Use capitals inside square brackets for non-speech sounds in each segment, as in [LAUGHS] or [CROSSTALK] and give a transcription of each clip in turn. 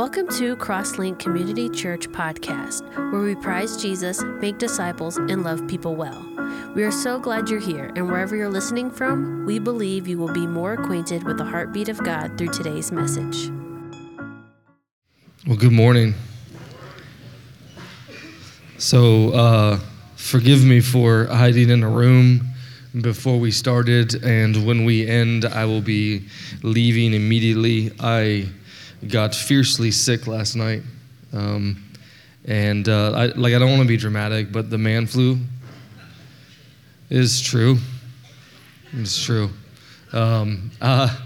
Welcome to Crosslink Community Church podcast, where we prize Jesus, make disciples, and love people well. We are so glad you're here, and wherever you're listening from, we believe you will be more acquainted with the heartbeat of God through today's message. Well, good morning. So, uh, forgive me for hiding in a room before we started, and when we end, I will be leaving immediately. I got fiercely sick last night. Um, and uh, I, like I don't want to be dramatic, but the man flu is true. It's true. Um, uh,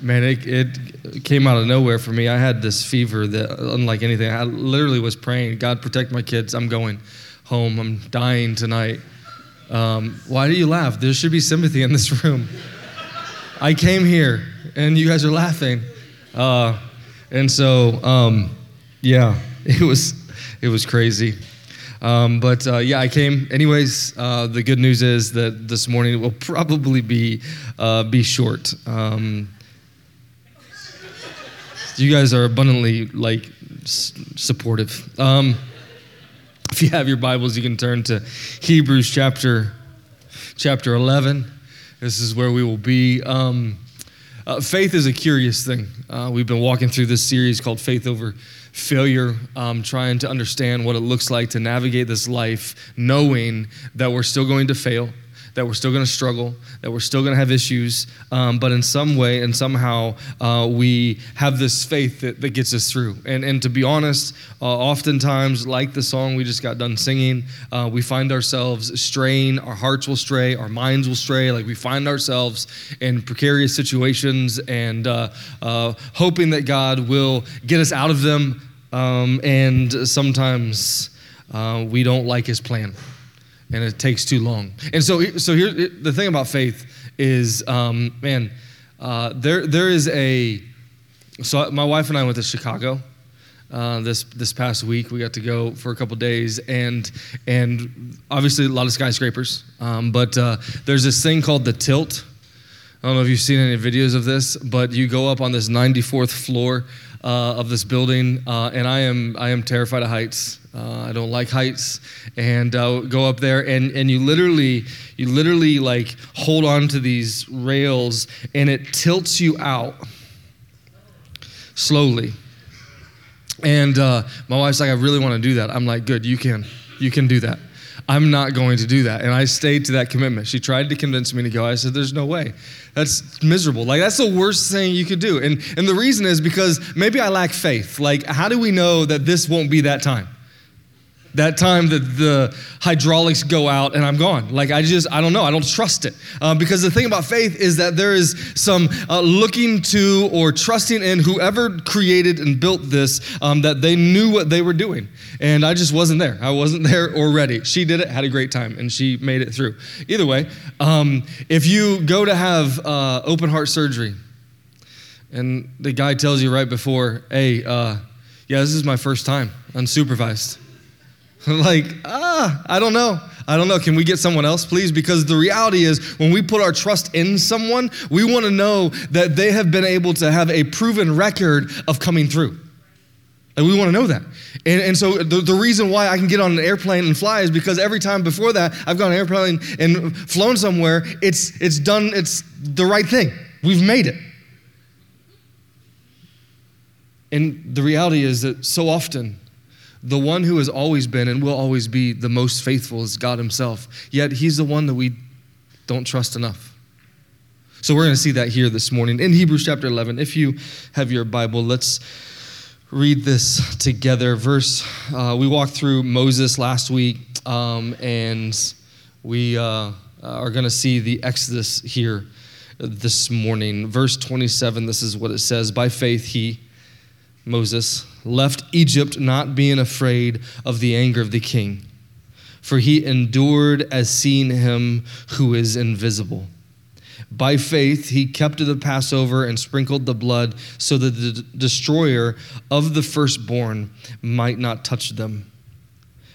man, it, it, came out of nowhere for me. I had this fever that, unlike anything, I literally was praying, God protect my kids. I'm going home. I'm dying tonight. Um, why do you laugh? There should be sympathy in this room. I came here, and you guys are laughing. Uh, and so, um, yeah, [LAUGHS] it was it was crazy. Um, but uh, yeah, I came. Anyways, uh, the good news is that this morning will probably be uh, be short. Um, you guys are abundantly like s- supportive. Um, if you have your Bibles, you can turn to Hebrews chapter chapter 11. This is where we will be. Um, uh, faith is a curious thing. Uh, we've been walking through this series called Faith Over Failure, um, trying to understand what it looks like to navigate this life, knowing that we're still going to fail, that we're still going to struggle, that we're still going to have issues, um, but in some way and somehow uh, we have this faith that, that gets us through. And, and to be honest, uh, oftentimes, like the song we just got done singing, uh, we find ourselves straying, our hearts will stray, our minds will stray, like we find ourselves in precarious situations and uh, uh, hoping that God will get us out of them. Um, and sometimes uh, we don't like his plan and it takes too long. And so, so here, the thing about faith is, um, man, uh, there, there is a. So my wife and I went to Chicago uh, this this past week. We got to go for a couple days, and and obviously a lot of skyscrapers. Um, but uh, there's this thing called the tilt. I don't know if you've seen any videos of this, but you go up on this 94th floor uh, of this building, uh, and I am I am terrified of heights. Uh, I don't like heights, and uh, go up there, and and you literally you literally like hold on to these rails, and it tilts you out slowly. And uh, my wife's like, I really want to do that. I'm like, good, you can, you can do that. I'm not going to do that. And I stayed to that commitment. She tried to convince me to go. I said, There's no way. That's miserable. Like, that's the worst thing you could do. And, and the reason is because maybe I lack faith. Like, how do we know that this won't be that time? That time that the hydraulics go out and I'm gone. Like, I just, I don't know. I don't trust it. Um, because the thing about faith is that there is some uh, looking to or trusting in whoever created and built this, um, that they knew what they were doing. And I just wasn't there. I wasn't [LAUGHS] there or ready. She did it, had a great time, and she made it through. Either way, um, if you go to have uh, open heart surgery, and the guy tells you right before, hey, uh, yeah, this is my first time, unsupervised [LAUGHS] like, ah, I don't know. I don't know. Can we get someone else, please? Because the reality is, when we put our trust in someone, we want to know that they have been able to have a proven record of coming through. And we want to know that. And, and so the, the reason why I can get on an airplane and fly is because every time before that I've gone on an airplane and flown somewhere, it's, it's done, it's the right thing. We've made it. And the reality is that so often the one who has always been and will always be the most faithful is God Himself. Yet He's the one that we don't trust enough. So we're going to see that here this morning in Hebrews chapter 11. If you have your Bible, let's read this together. Verse, uh, we walked through Moses last week, um, and we uh, are going to see the Exodus here this morning. Verse 27, this is what it says By faith, he, Moses, left Egypt not being afraid of the anger of the king, for he endured as seeing him who is invisible. By faith, he kept the Passover and sprinkled the blood so that the destroyer of the firstborn might not touch them.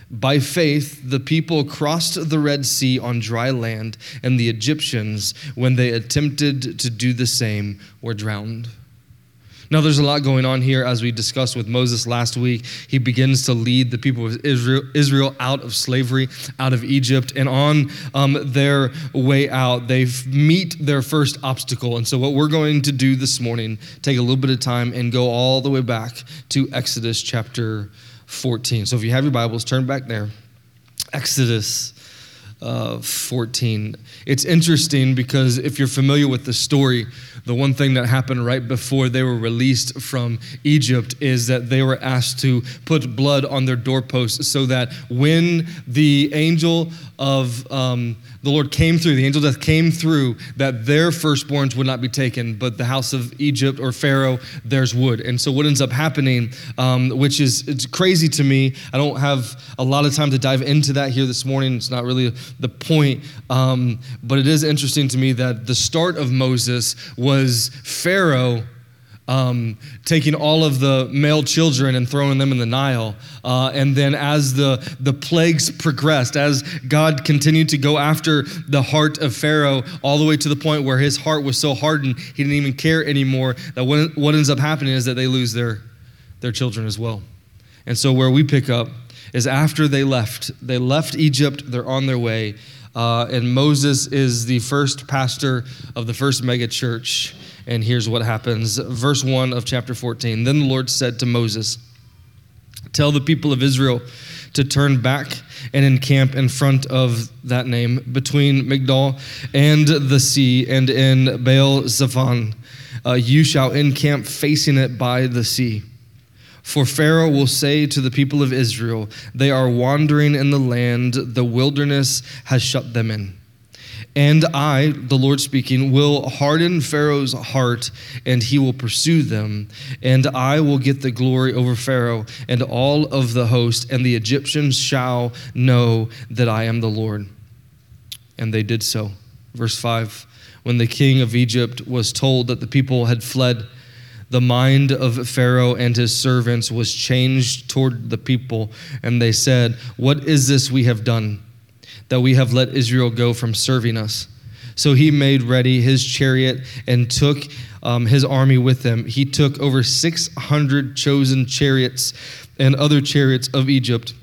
By faith, the people crossed the Red Sea on dry land, and the Egyptians, when they attempted to do the same, were drowned. Now, there's a lot going on here as we discussed with Moses last week. He begins to lead the people of Israel, Israel out of slavery, out of Egypt, and on um, their way out, they meet their first obstacle. And so, what we're going to do this morning, take a little bit of time and go all the way back to Exodus chapter 14. So, if you have your Bibles, turn back there. Exodus uh, 14. It's interesting because if you're familiar with the story, the one thing that happened right before they were released from Egypt is that they were asked to put blood on their doorposts so that when the angel of um, the Lord came through, the angel death came through, that their firstborns would not be taken, but the house of Egypt or Pharaoh, theirs would. And so what ends up happening, um, which is it's crazy to me. I don't have a lot of time to dive into that here this morning. It's not really the point, um, but it is interesting to me that the start of Moses was Pharaoh um, taking all of the male children and throwing them in the Nile. Uh, and then as the, the plagues progressed, as God continued to go after the heart of Pharaoh, all the way to the point where his heart was so hardened, he didn't even care anymore, that what, what ends up happening is that they lose their, their children as well. And so where we pick up is after they left, they left Egypt, they're on their way. Uh, and Moses is the first pastor of the first mega church. And here's what happens. Verse 1 of chapter 14. Then the Lord said to Moses, Tell the people of Israel to turn back and encamp in front of that name between Migdol and the sea and in Baal Zephon. Uh, you shall encamp facing it by the sea. For Pharaoh will say to the people of Israel, They are wandering in the land, the wilderness has shut them in. And I, the Lord speaking, will harden Pharaoh's heart, and he will pursue them. And I will get the glory over Pharaoh and all of the host, and the Egyptians shall know that I am the Lord. And they did so. Verse 5 When the king of Egypt was told that the people had fled, the mind of Pharaoh and his servants was changed toward the people, and they said, What is this we have done? that we have let Israel go from serving us. So he made ready his chariot and took um, his army with him. He took over 600 chosen chariots and other chariots of Egypt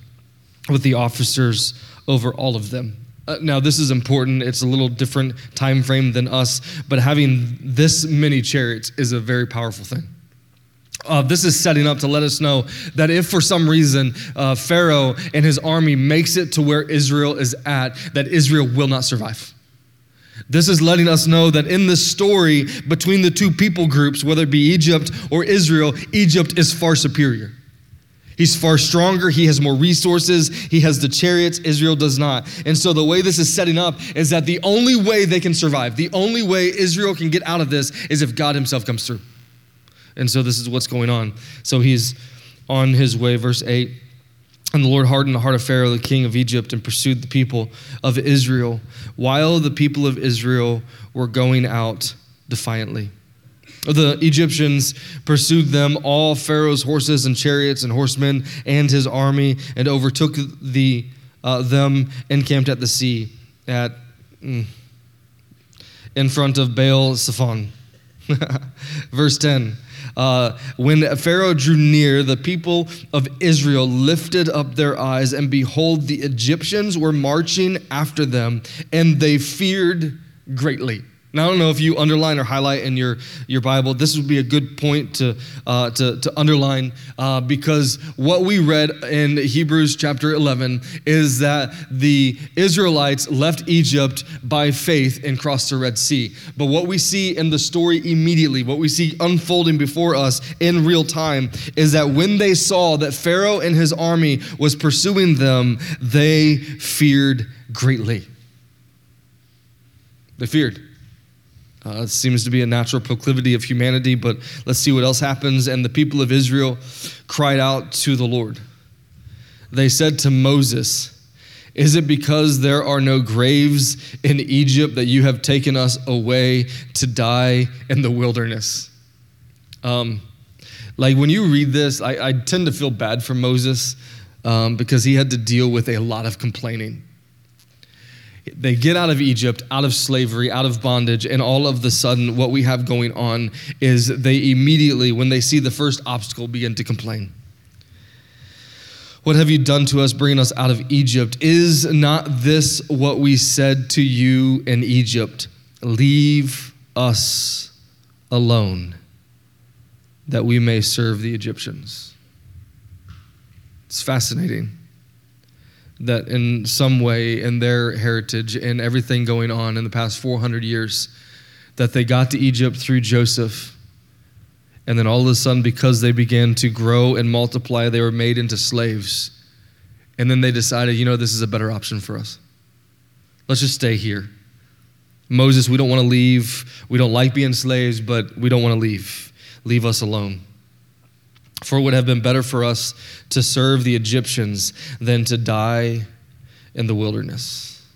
with the officers over all of them. Uh, now this is important it's a little different time frame than us but having this many chariots is a very powerful thing uh, this is setting up to let us know that if for some reason uh, Pharaoh and his army makes it to where Israel is at, that Israel will not survive. This is letting us know that in this story between the two people groups, whether it be Egypt or Israel, Egypt is far superior. He's far stronger. He has more resources. He has the chariots. Israel does not. And so, the way this is setting up is that the only way they can survive, the only way Israel can get out of this is if God Himself comes through. And so this is what's going on. So he's on his way, verse 8. And the Lord hardened the heart of Pharaoh, the king of Egypt, and pursued the people of Israel while the people of Israel were going out defiantly. The Egyptians pursued them, all Pharaoh's horses and chariots and horsemen and his army, and overtook the, uh, them encamped at the sea at, mm, in front of Baal Zephon. [LAUGHS] Verse 10 uh, when Pharaoh drew near, the people of Israel lifted up their eyes, and behold, the Egyptians were marching after them, and they feared greatly. Now, I don't know if you underline or highlight in your, your Bible. This would be a good point to, uh, to, to underline uh, because what we read in Hebrews chapter 11 is that the Israelites left Egypt by faith and crossed the Red Sea. But what we see in the story immediately, what we see unfolding before us in real time, is that when they saw that Pharaoh and his army was pursuing them, they feared greatly. They feared. Uh, it seems to be a natural proclivity of humanity, but let's see what else happens. And the people of Israel cried out to the Lord. They said to Moses, Is it because there are no graves in Egypt that you have taken us away to die in the wilderness? Um, like when you read this, I, I, tend to feel bad for Moses um, because he had to deal with a lot of complaining They get out of Egypt, out of slavery, out of bondage, and all of the sudden, what we have going on is they immediately, when they see the first obstacle, begin to complain. What have you done to us, bringing us out of Egypt? Is not this what we said to you in Egypt? Leave us alone, that we may serve the Egyptians. It's fascinating that in some way in their heritage and everything going on in the past 400 years that they got to Egypt through Joseph. And then all of a sudden because they began to grow and multiply they were made into slaves. And then they decided you know this is a better option for us. Let's just stay here. Moses we don't want to leave. We don't like being slaves but we don't want to leave. Leave us alone for it would have been better for us to serve the Egyptians than to die in the wilderness.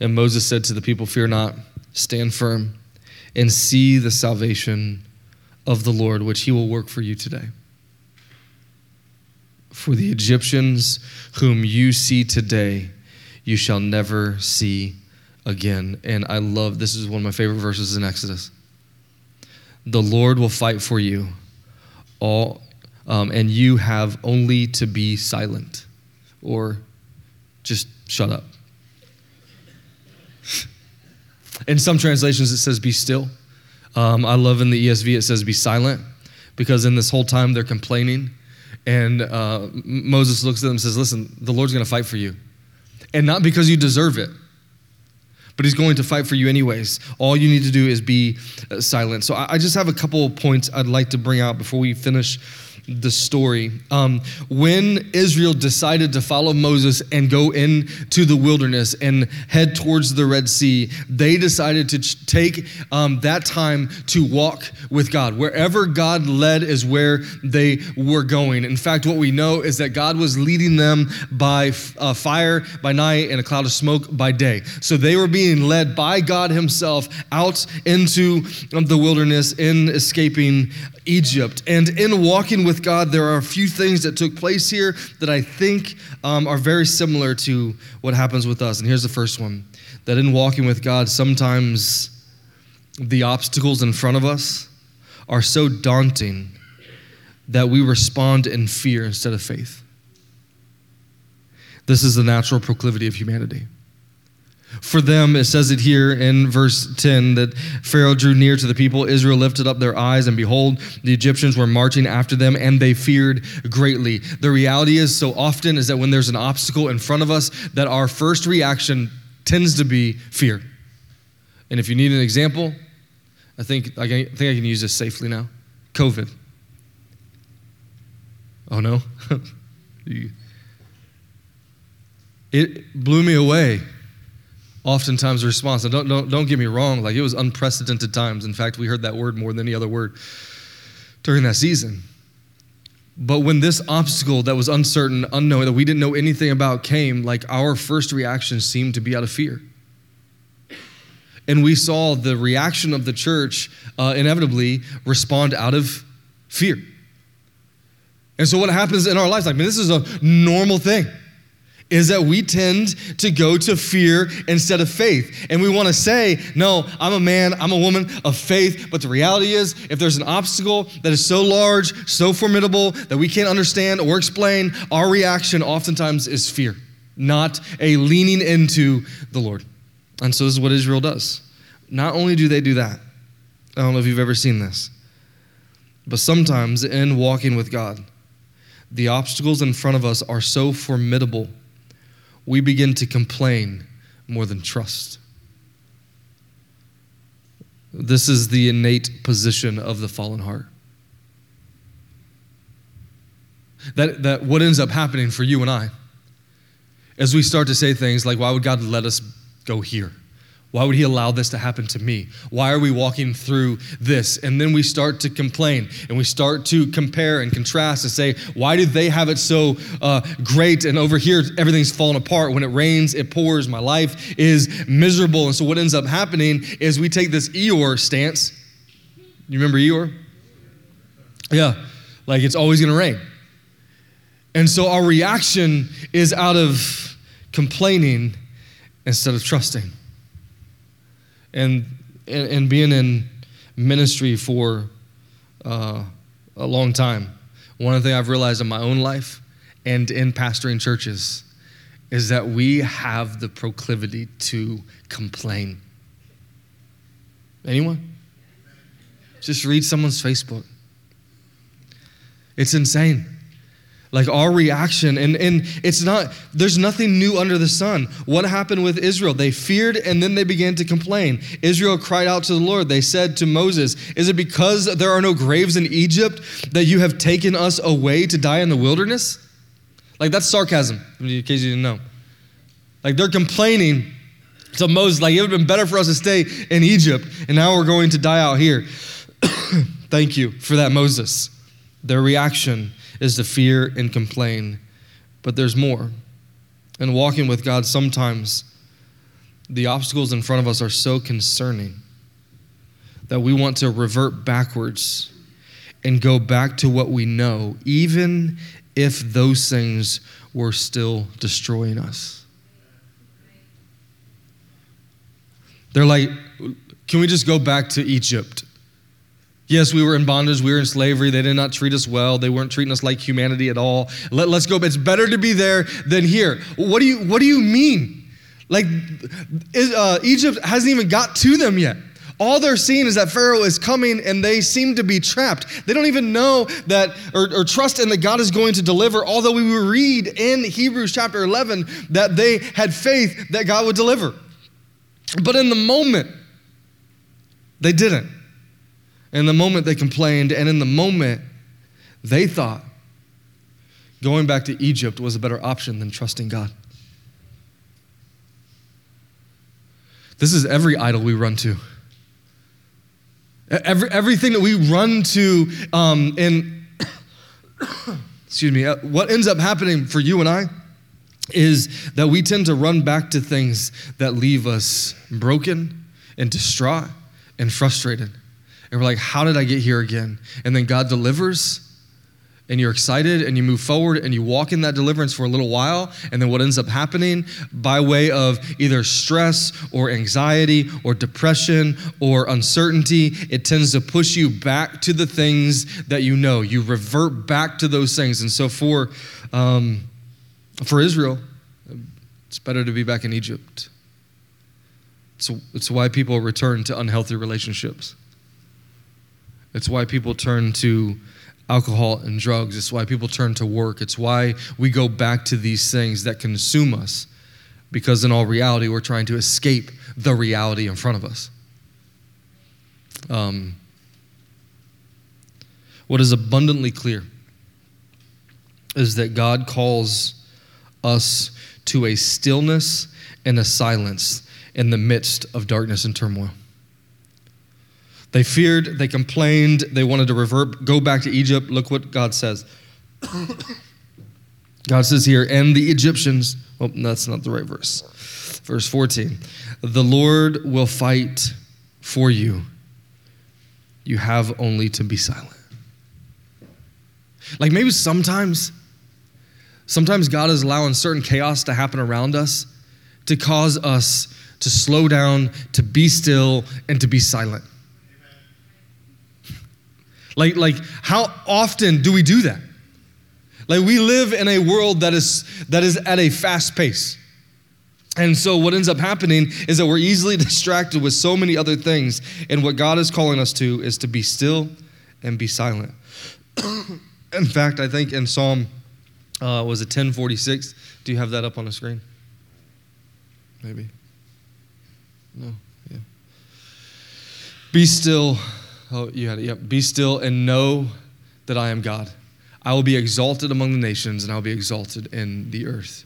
And Moses said to the people, Fear not, stand firm, and see the salvation of the Lord, which he will work for you today. For the Egyptians whom you see today, you shall never see again. And I love this is one of my favorite verses in Exodus. The Lord will fight for you all um, and you have only to be silent or just shut up. in some translations, it says be still. Um, I love in the ESV, it says be silent because in this whole time they're complaining. And uh, Moses looks at them and says, Listen, the Lord's going to fight for you. And not because you deserve it, but he's going to fight for you anyways. All you need to do is be uh, silent. So I, I just have a couple of points I'd like to bring out before we finish the story. Um, when Israel decided to follow Moses and go into the wilderness and head towards the Red Sea, they decided to take um, that time to walk with God. Wherever God led is where they were going. In fact, what we know is that God was leading them by f- uh, fire by night and a cloud of smoke by day. So they were being led by God Himself out into the wilderness in escaping Egypt. And in walking with God, there are a few things that took place here that I think um, are very similar to what happens with us. And here's the first one that in walking with God, sometimes the obstacles in front of us are so daunting that we respond in fear instead of faith. This is the natural proclivity of humanity. For them, it says it here in verse 10 that Pharaoh drew near to the people. Israel lifted up their eyes, and behold, the Egyptians were marching after them, and they feared greatly. The reality is, so often, is that when there's an obstacle in front of us, that our first reaction tends to be fear. And if you need an example, I think I, can, I think I can use this safely now COVID. Oh no? [LAUGHS] it blew me away oftentimes response. And don't, don't, don't get me wrong, like it was unprecedented times. In fact, we heard that word more than any other word during that season. But when this obstacle that was uncertain, unknown, that we didn't know anything about came, like our first reaction seemed to be out of fear. And we saw the reaction of the church uh, inevitably respond out of fear. And so, what happens in our lives, like, I mean, this is a normal thing is that we tend to go to fear instead of faith. And we want to say, no, I'm a man, I'm a woman of faith. But the reality is, if there's an obstacle that is so large, so formidable, that we can't understand or explain, our reaction oftentimes is fear, not a leaning into the Lord. And so this is what Israel does. Not only do they do that, I don't know if you've ever seen this, but sometimes in walking with God, the obstacles in front of us are so formidable we begin to complain more than trust. This is the innate position of the fallen heart. That, that what ends up happening for you and I, as we start to say things like, why would God let us go here? Why would he allow this to happen to me? Why are we walking through this? And then we start to complain and we start to compare and contrast and say, why do they have it so uh, great and over here everything's falling apart? When it rains, it pours. My life is miserable. And so what ends up happening is we take this Eeyore stance. You remember Eeyore? Yeah, like it's always going to rain. And so our reaction is out of complaining instead of trusting. And, and, and being in ministry for uh, a long time, one of the thing I've realized in my own life and in pastoring churches is that we have the proclivity to complain. Anyone? Just read someone's Facebook. It's insane. Like our reaction, and, and it's not, there's nothing new under the sun. What happened with Israel? They feared and then they began to complain. Israel cried out to the Lord. They said to Moses, Is it because there are no graves in Egypt that you have taken us away to die in the wilderness? Like that's sarcasm, in case you didn't know. Like they're complaining to Moses, like it would have been better for us to stay in Egypt, and now we're going to die out here. [COUGHS] Thank you for that, Moses. Their reaction is to fear and complain. But there's more. And walking with God, sometimes the obstacles in front of us are so concerning that we want to revert backwards and go back to what we know, even if those things were still destroying us. They're like, can we just go back to Egypt? Yes, we were in bondage, we were in slavery. They did not treat us well. They weren't treating us like humanity at all. Let, us go. It's better to be there than here. What do you What do you mean? Like uh, Egypt hasn't even got to them yet. All they're seeing is that Pharaoh is coming and they seem to be trapped. They don't even know that or, or trust in that God is going to deliver, although we read in Hebrews chapter 11 that they had faith that God would deliver. But in the moment, they didn't. In the moment, they complained, and in the moment, they thought going back to Egypt was a better option than trusting God. This is every idol we run to. Every, everything that we run to um, in, [COUGHS] excuse me, uh, what ends up happening for you and I is that we tend to run back to things that leave us broken and distraught and frustrated. And we're like, how did I get here again? And then God delivers, and you're excited, and you move forward, and you walk in that deliverance for a little while. And then what ends up happening by way of either stress or anxiety or depression or uncertainty, it tends to push you back to the things that you know. You revert back to those things. And so for, um, for Israel, it's better to be back in Egypt. It's, it's why people return to unhealthy relationships. It's why people turn to alcohol and drugs. It's why people turn to work. It's why we go back to these things that consume us because, in all reality, we're trying to escape the reality in front of us. Um, what is abundantly clear is that God calls us to a stillness and a silence in the midst of darkness and turmoil. They feared, they complained, they wanted to revert, go back to Egypt. Look what God says. [COUGHS] God says here, and the Egyptians, oh, that's not the right verse. Verse 14 The Lord will fight for you. You have only to be silent. Like maybe sometimes, sometimes God is allowing certain chaos to happen around us to cause us to slow down, to be still, and to be silent. Like, like how often do we do that? Like we live in a world that is that is at a fast pace. And so what ends up happening is that we're easily [LAUGHS] distracted with so many other things. And what God is calling us to is to be still and be silent. [COUGHS] in fact, I think in Psalm uh, was it 1046? Do you have that up on the screen? Maybe. No. Yeah. Be still Oh, you had it. Yep. Be still and know that I am God. I will be exalted among the nations and I'll be exalted in the earth.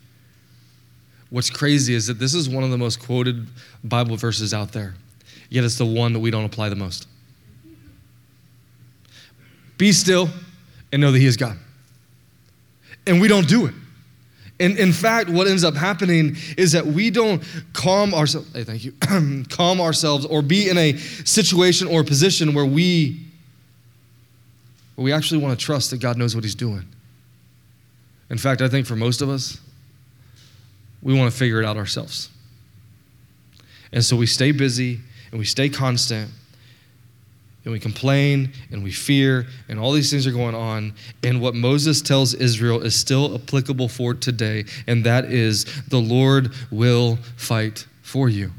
What's crazy is that this is one of the most quoted Bible verses out there, yet it's the one that we don't apply the most. Be still and know that He is God. And we don't do it. And in fact, what ends up happening is that we don't calm ourselves, hey, thank you, [CLEARS THROAT] calm ourselves or be in a situation or position where we where we actually want to trust that God knows what He's doing. In fact, I think for most of us, we want to figure it out ourselves. And so we stay busy and we stay constant and we complain and we fear and all these things are going on. And what moses tells israel is still applicable for today and that is the lord will fight for you.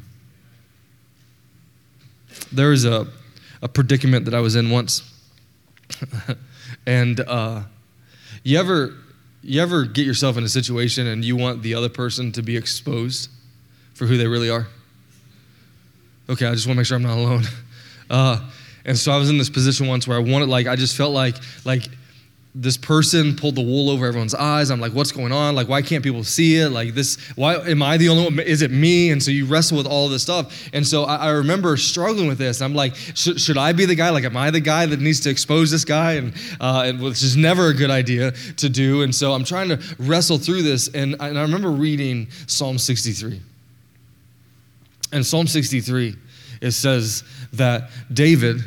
There was a, a predicament that i was in once. [LAUGHS] And uh, you ever you ever get yourself in a situation and you want the other person to be exposed for who they really are? Okay i just want to make sure i'm not alone. [LAUGHS] Uh, and so I was in this position once where I wanted, like, I just felt like, like, this person pulled the wool over everyone's eyes. I'm like, what's going on? Like, why can't people see it? Like, this, why am I the only one? Is it me? And so you wrestle with all this stuff. And so I, I remember struggling with this. I'm like, should, should I be the guy? Like, am I the guy that needs to expose this guy? And, uh, and which is never a good idea to do. And so I'm trying to wrestle through this. And, and I remember reading Psalm 63. And Psalm 63, it says that David,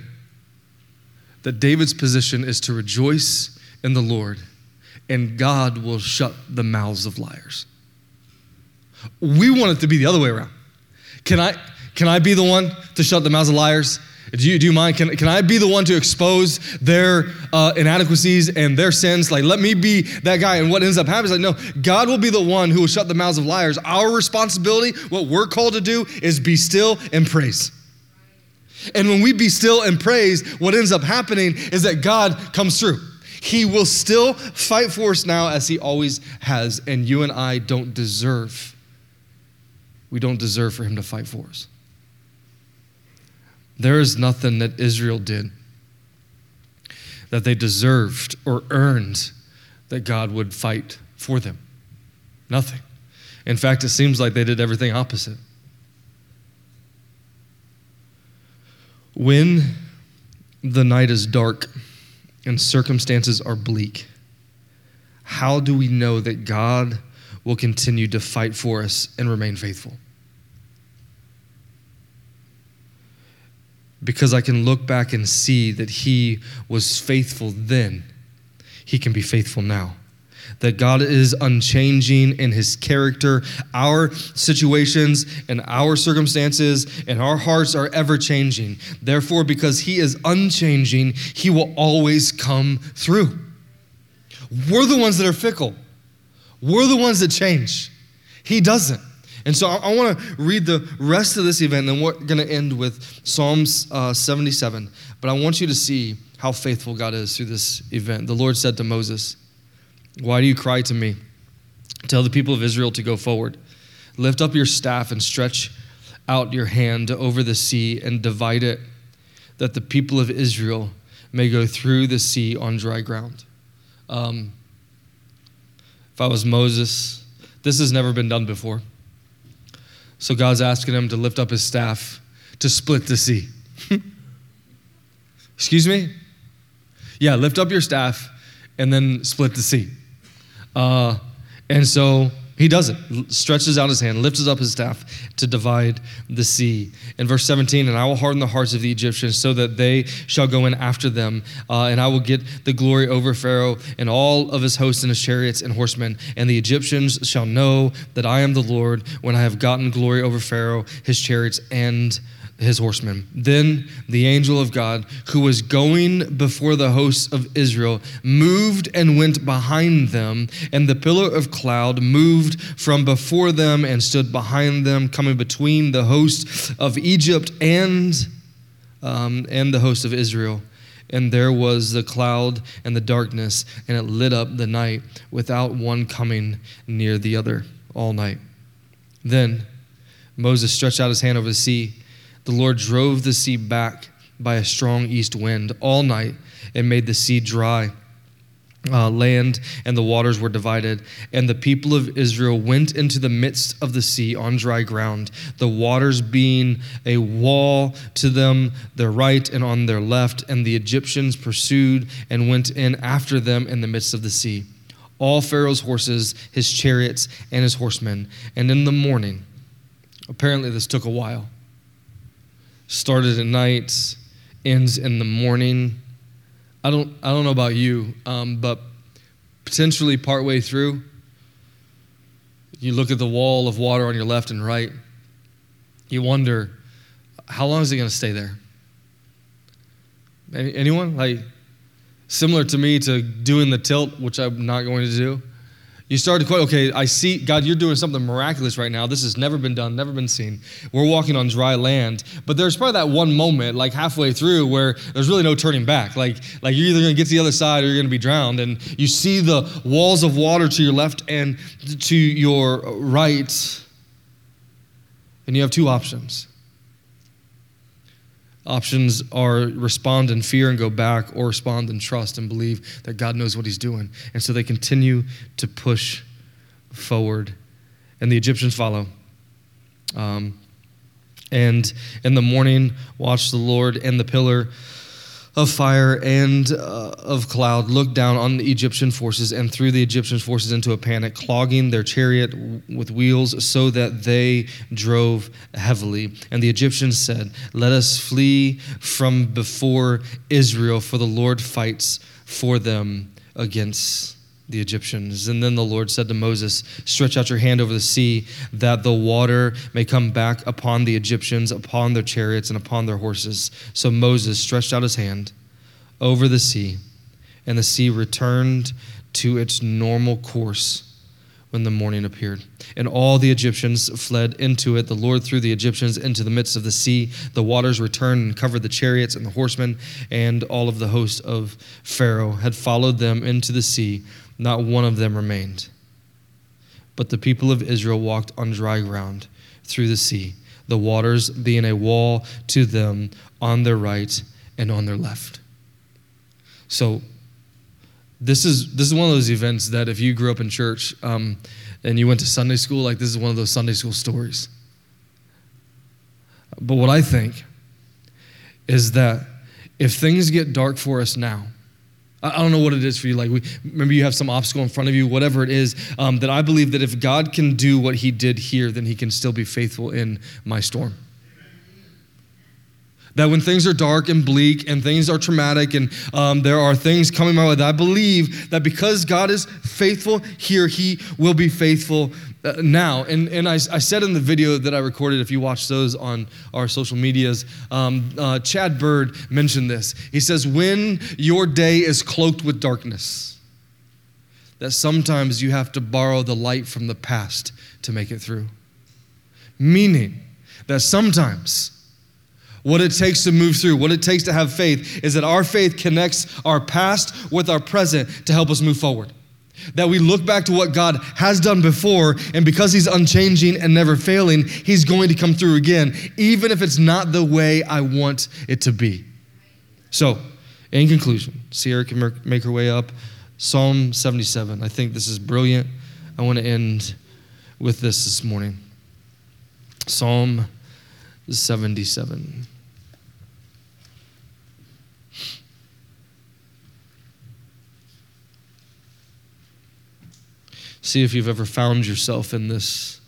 that David's position is to rejoice in the Lord, and God will shut the mouths of liars. We want it to be the other way around. Can I, can I be the one to shut the mouths of liars? Do you, do you mind? Can, can I be the one to expose their uh, inadequacies and their sins? Like, let me be that guy. And what ends up happening is like, no, God will be the one who will shut the mouths of liars. Our responsibility, what we're called to do, is be still and praise. And when we be still and praise, what ends up happening is that God comes through. He will still fight for us now as he always has, and you and I don't deserve. We don't deserve for him to fight for us. There is nothing that Israel did that they deserved or earned that God would fight for them. Nothing. In fact, it seems like they did everything opposite. When the night is dark and circumstances are bleak, how do we know that God will continue to fight for us and remain faithful? Because I can look back and see that He was faithful then, He can be faithful now that God is unchanging in his character. Our situations and our circumstances and our hearts are ever changing. Therefore, because he is unchanging, he will always come through. We're the ones that are fickle, we're the ones that change. He doesn't. And so I, I want to read the rest of this event, and we're going to end with Psalms uh, 77. But I want you to see how faithful God is through this event. The Lord said to Moses, why do you cry to me? Tell the people of Israel to go forward. Lift up your staff and stretch out your hand over the sea and divide it, that the people of Israel may go through the sea on dry ground. Um, if I was Moses, this has never been done before. So God's asking him to lift up his staff to split the sea. [LAUGHS] Excuse me? Yeah, lift up your staff and then split the sea. Uh, and so he does it, stretches out his hand, lifts up his staff to divide the sea. In verse 17, and I will harden the hearts of the Egyptians so that they shall go in after them, uh, and I will get the glory over Pharaoh and all of his hosts and his chariots and horsemen. And the Egyptians shall know that I am the Lord when I have gotten glory over Pharaoh, his chariots, and his horsemen. Then the angel of God, who was going before the hosts of Israel, moved and went behind them, and the pillar of cloud moved from before them and stood behind them, coming between the host of Egypt and, um, and the host of Israel. And there was the cloud and the darkness, and it lit up the night without one coming near the other all night. Then Moses stretched out his hand over the sea the Lord drove the sea back by a strong east wind all night and made the sea dry. Uh, land and the waters were divided, and the people of Israel went into the midst of the sea on dry ground, the waters being a wall to them, their right and on their left, and the Egyptians pursued and went in after them in the midst of the sea. All Pharaoh's horses, his chariots, and his horsemen. And in the morning, apparently this took a while started at night, ends in the morning. I don't, I don't know about you, um, but potentially partway through, you look at the wall of water on your left and right, you wonder, how long is it going to stay there? Anyone? Like, similar to me to doing the tilt, which I'm not going to do. You start to quote, okay, I see, God, you're doing something miraculous right now. This has never been done, never been seen. We're walking on dry land. But there's probably that one moment, like halfway through, where there's really no turning back. Like, like you're either going to get to the other side or you're going to be drowned. And you see the walls of water to your left and to your right. And you have two options. Options are respond in fear and go back, or respond in trust and believe that God knows what He's doing. And so they continue to push forward. And the Egyptians follow. Um, and in the morning, watch the Lord and the pillar of fire and uh, of cloud looked down on the Egyptian forces and threw the Egyptian forces into a panic, clogging their chariot with wheels so that they drove heavily. And the Egyptians said, Let us flee from before Israel, for the Lord fights for them against the Egyptians. And then the Lord said to Moses, Stretch out your hand over the sea, that the water may come back upon the Egyptians, upon their chariots, and upon their horses. So Moses stretched out his hand over the sea, and the sea returned to its normal course when the morning appeared. And all the Egyptians fled into it. The Lord threw the Egyptians into the midst of the sea. The waters returned and covered the chariots and the horsemen, and all of the host of Pharaoh had followed them into the sea not one of them remained. But the people of Israel walked on dry ground through the sea, the waters being a wall to them on their right and on their left. So, this is this is one of those events that if you grew up in church um, and you went to Sunday school, like this is one of those Sunday school stories. But what I think is that if things get dark for us now, I don't know what it is for you. Like, we, maybe you have some obstacle in front of you, whatever it is. Um, that I believe that if God can do what He did here, then He can still be faithful in my storm. That when things are dark and bleak and things are traumatic and um, there are things coming my way, that I believe that because God is faithful here, He will be faithful uh, now. And, and I, I said in the video that I recorded, if you watch those on our social medias, um, uh, Chad Bird mentioned this. He says, When your day is cloaked with darkness, that sometimes you have to borrow the light from the past to make it through. Meaning that sometimes, what it takes to move through, what it takes to have faith, is that our faith connects our past with our present to help us move forward. That we look back to what God has done before, and because He's unchanging and never failing, He's going to come through again, even if it's not the way I want it to be. So, in conclusion, Sierra can make her way up. Psalm 77. I think this is brilliant. I want to end with this this morning. Psalm 77. See if you've ever found yourself in this,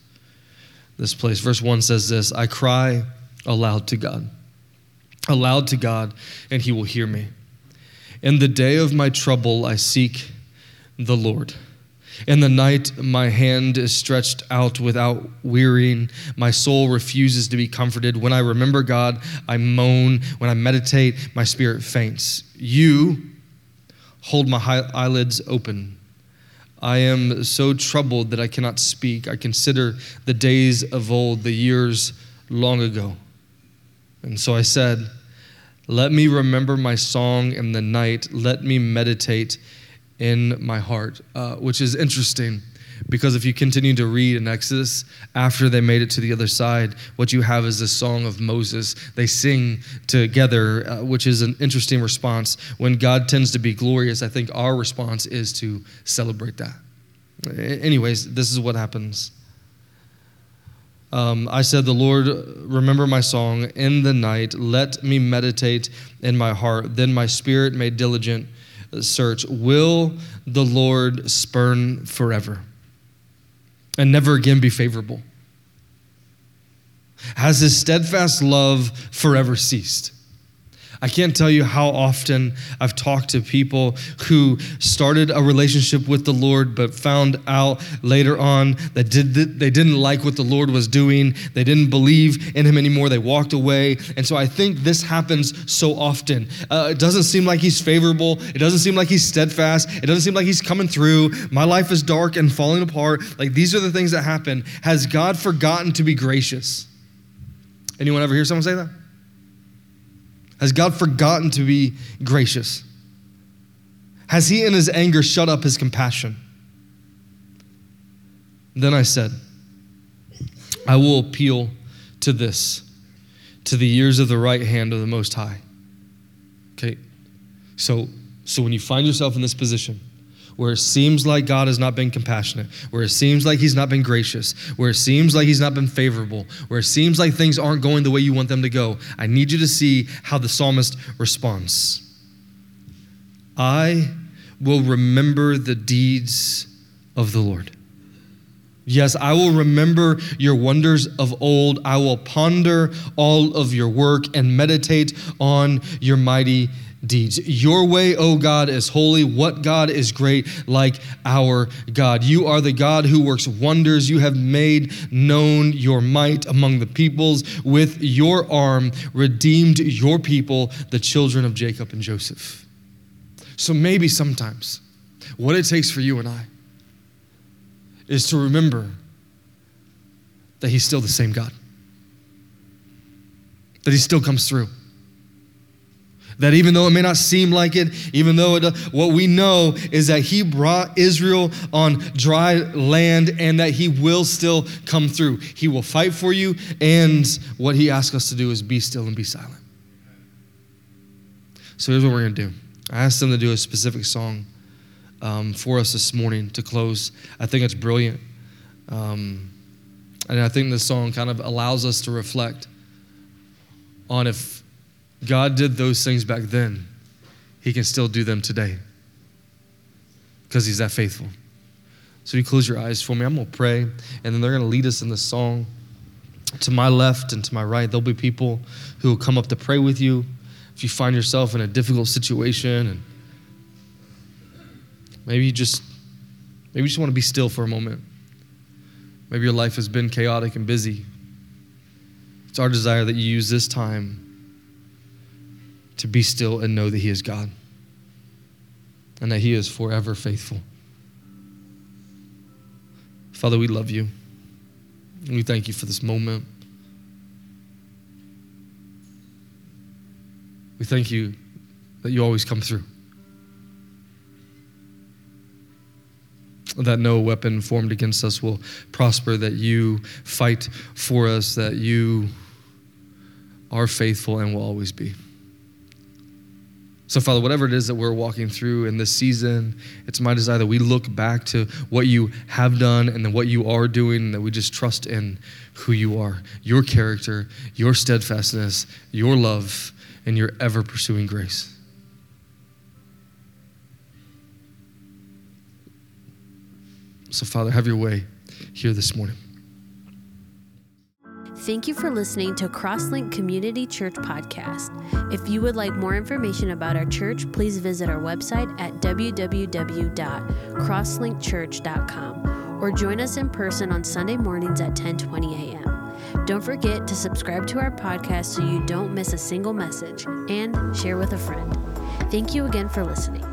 this place. Verse 1 says this I cry aloud to God, aloud to God, and he will hear me. In the day of my trouble, I seek the Lord. In the night, my hand is stretched out without wearying. My soul refuses to be comforted. When I remember God, I moan. When I meditate, my spirit faints. You hold my eyelids open. I am so troubled that I cannot speak. I consider the days of old, the years long ago. And so I said, Let me remember my song in the night. Let me meditate in my heart, uh, which is interesting because if you continue to read in Exodus, after they made it to the other side, what you have is the song of Moses. They sing together, uh, which is an interesting response. When God tends to be glorious, I think our response is to celebrate that. Anyways, this is what happens. Um, I said, The Lord, remember my song in the night. Let me meditate in my heart. Then my spirit made diligent search. Will the Lord spurn forever? And never again be favorable? Has his steadfast love forever ceased? I can't tell you how often I've talked to people who started a relationship with the Lord but found out later on that did they didn't like what the Lord was doing. They didn't believe in him anymore. They walked away. And so I think this happens so often. Uh, it doesn't seem like he's favorable. It doesn't seem like he's steadfast. It doesn't seem like he's coming through. My life is dark and falling apart. Like these are the things that happen. Has God forgotten to be gracious? Anyone ever hear someone say that? Has God forgotten to be gracious? Has he in his anger shut up his compassion? Then I said, I will appeal to this, to the years of the right hand of the Most High. Okay, so, so when you find yourself in this position, where it seems like God has not been compassionate, where it seems like He's not been gracious, where it seems like He's not been favorable, where it seems like things aren't going the way you want them to go, I need you to see how the psalmist responds. I will remember the deeds of the Lord. Yes, I will remember your wonders of old. I will ponder all of your work and meditate on your mighty deeds. Your way, O God, is holy. What God is great like our God? You are the God who works wonders. You have made known your might among the peoples. With your arm, redeemed your people, the children of Jacob and Joseph. So maybe sometimes what it takes for you and I is to remember that He's still the same God, that He still comes through that even though it may not seem like it, even though it, what we know is that He brought Israel on dry land and that He will still come through. He will fight for you, and what He asks us to do is be still and be silent. So here's what we're going to do I asked them to do a specific song um, for us this morning to close. I think it's brilliant. Um, and I think this song kind of allows us to reflect on if God did those things back then, He can still do them today because He's that faithful. So you close your eyes for me. I'm going to pray, and then they're going to lead us in the song. To my left and to my right, there'll be people who will come up to pray with you. If you find yourself in a difficult situation and maybe you just maybe you just want to be still for a moment. Maybe your life has been chaotic and busy. It's our desire that you use this time to be still and know that He is God and that He is forever faithful. Father, we love you. And we thank you for this moment. We thank you that you always come through. That no weapon formed against us will prosper, that you fight for us, that you are faithful and will always be. So, Father, whatever it is that we're walking through in this season, it's my desire that we look back to what you have done and then what you are doing, and that we just trust in who you are, your character, your steadfastness, your love, and your ever pursuing grace. So, Father, have your way here this morning. Thank you for listening to Crosslink Community Church Podcast. If you would like more information about our church, please visit our website at www.crosslinkchurch.com or join us in person on Sunday mornings at 10:20 a.m. Don't forget to subscribe to our podcast so you don't miss a single message and share with a friend. Thank you again for listening.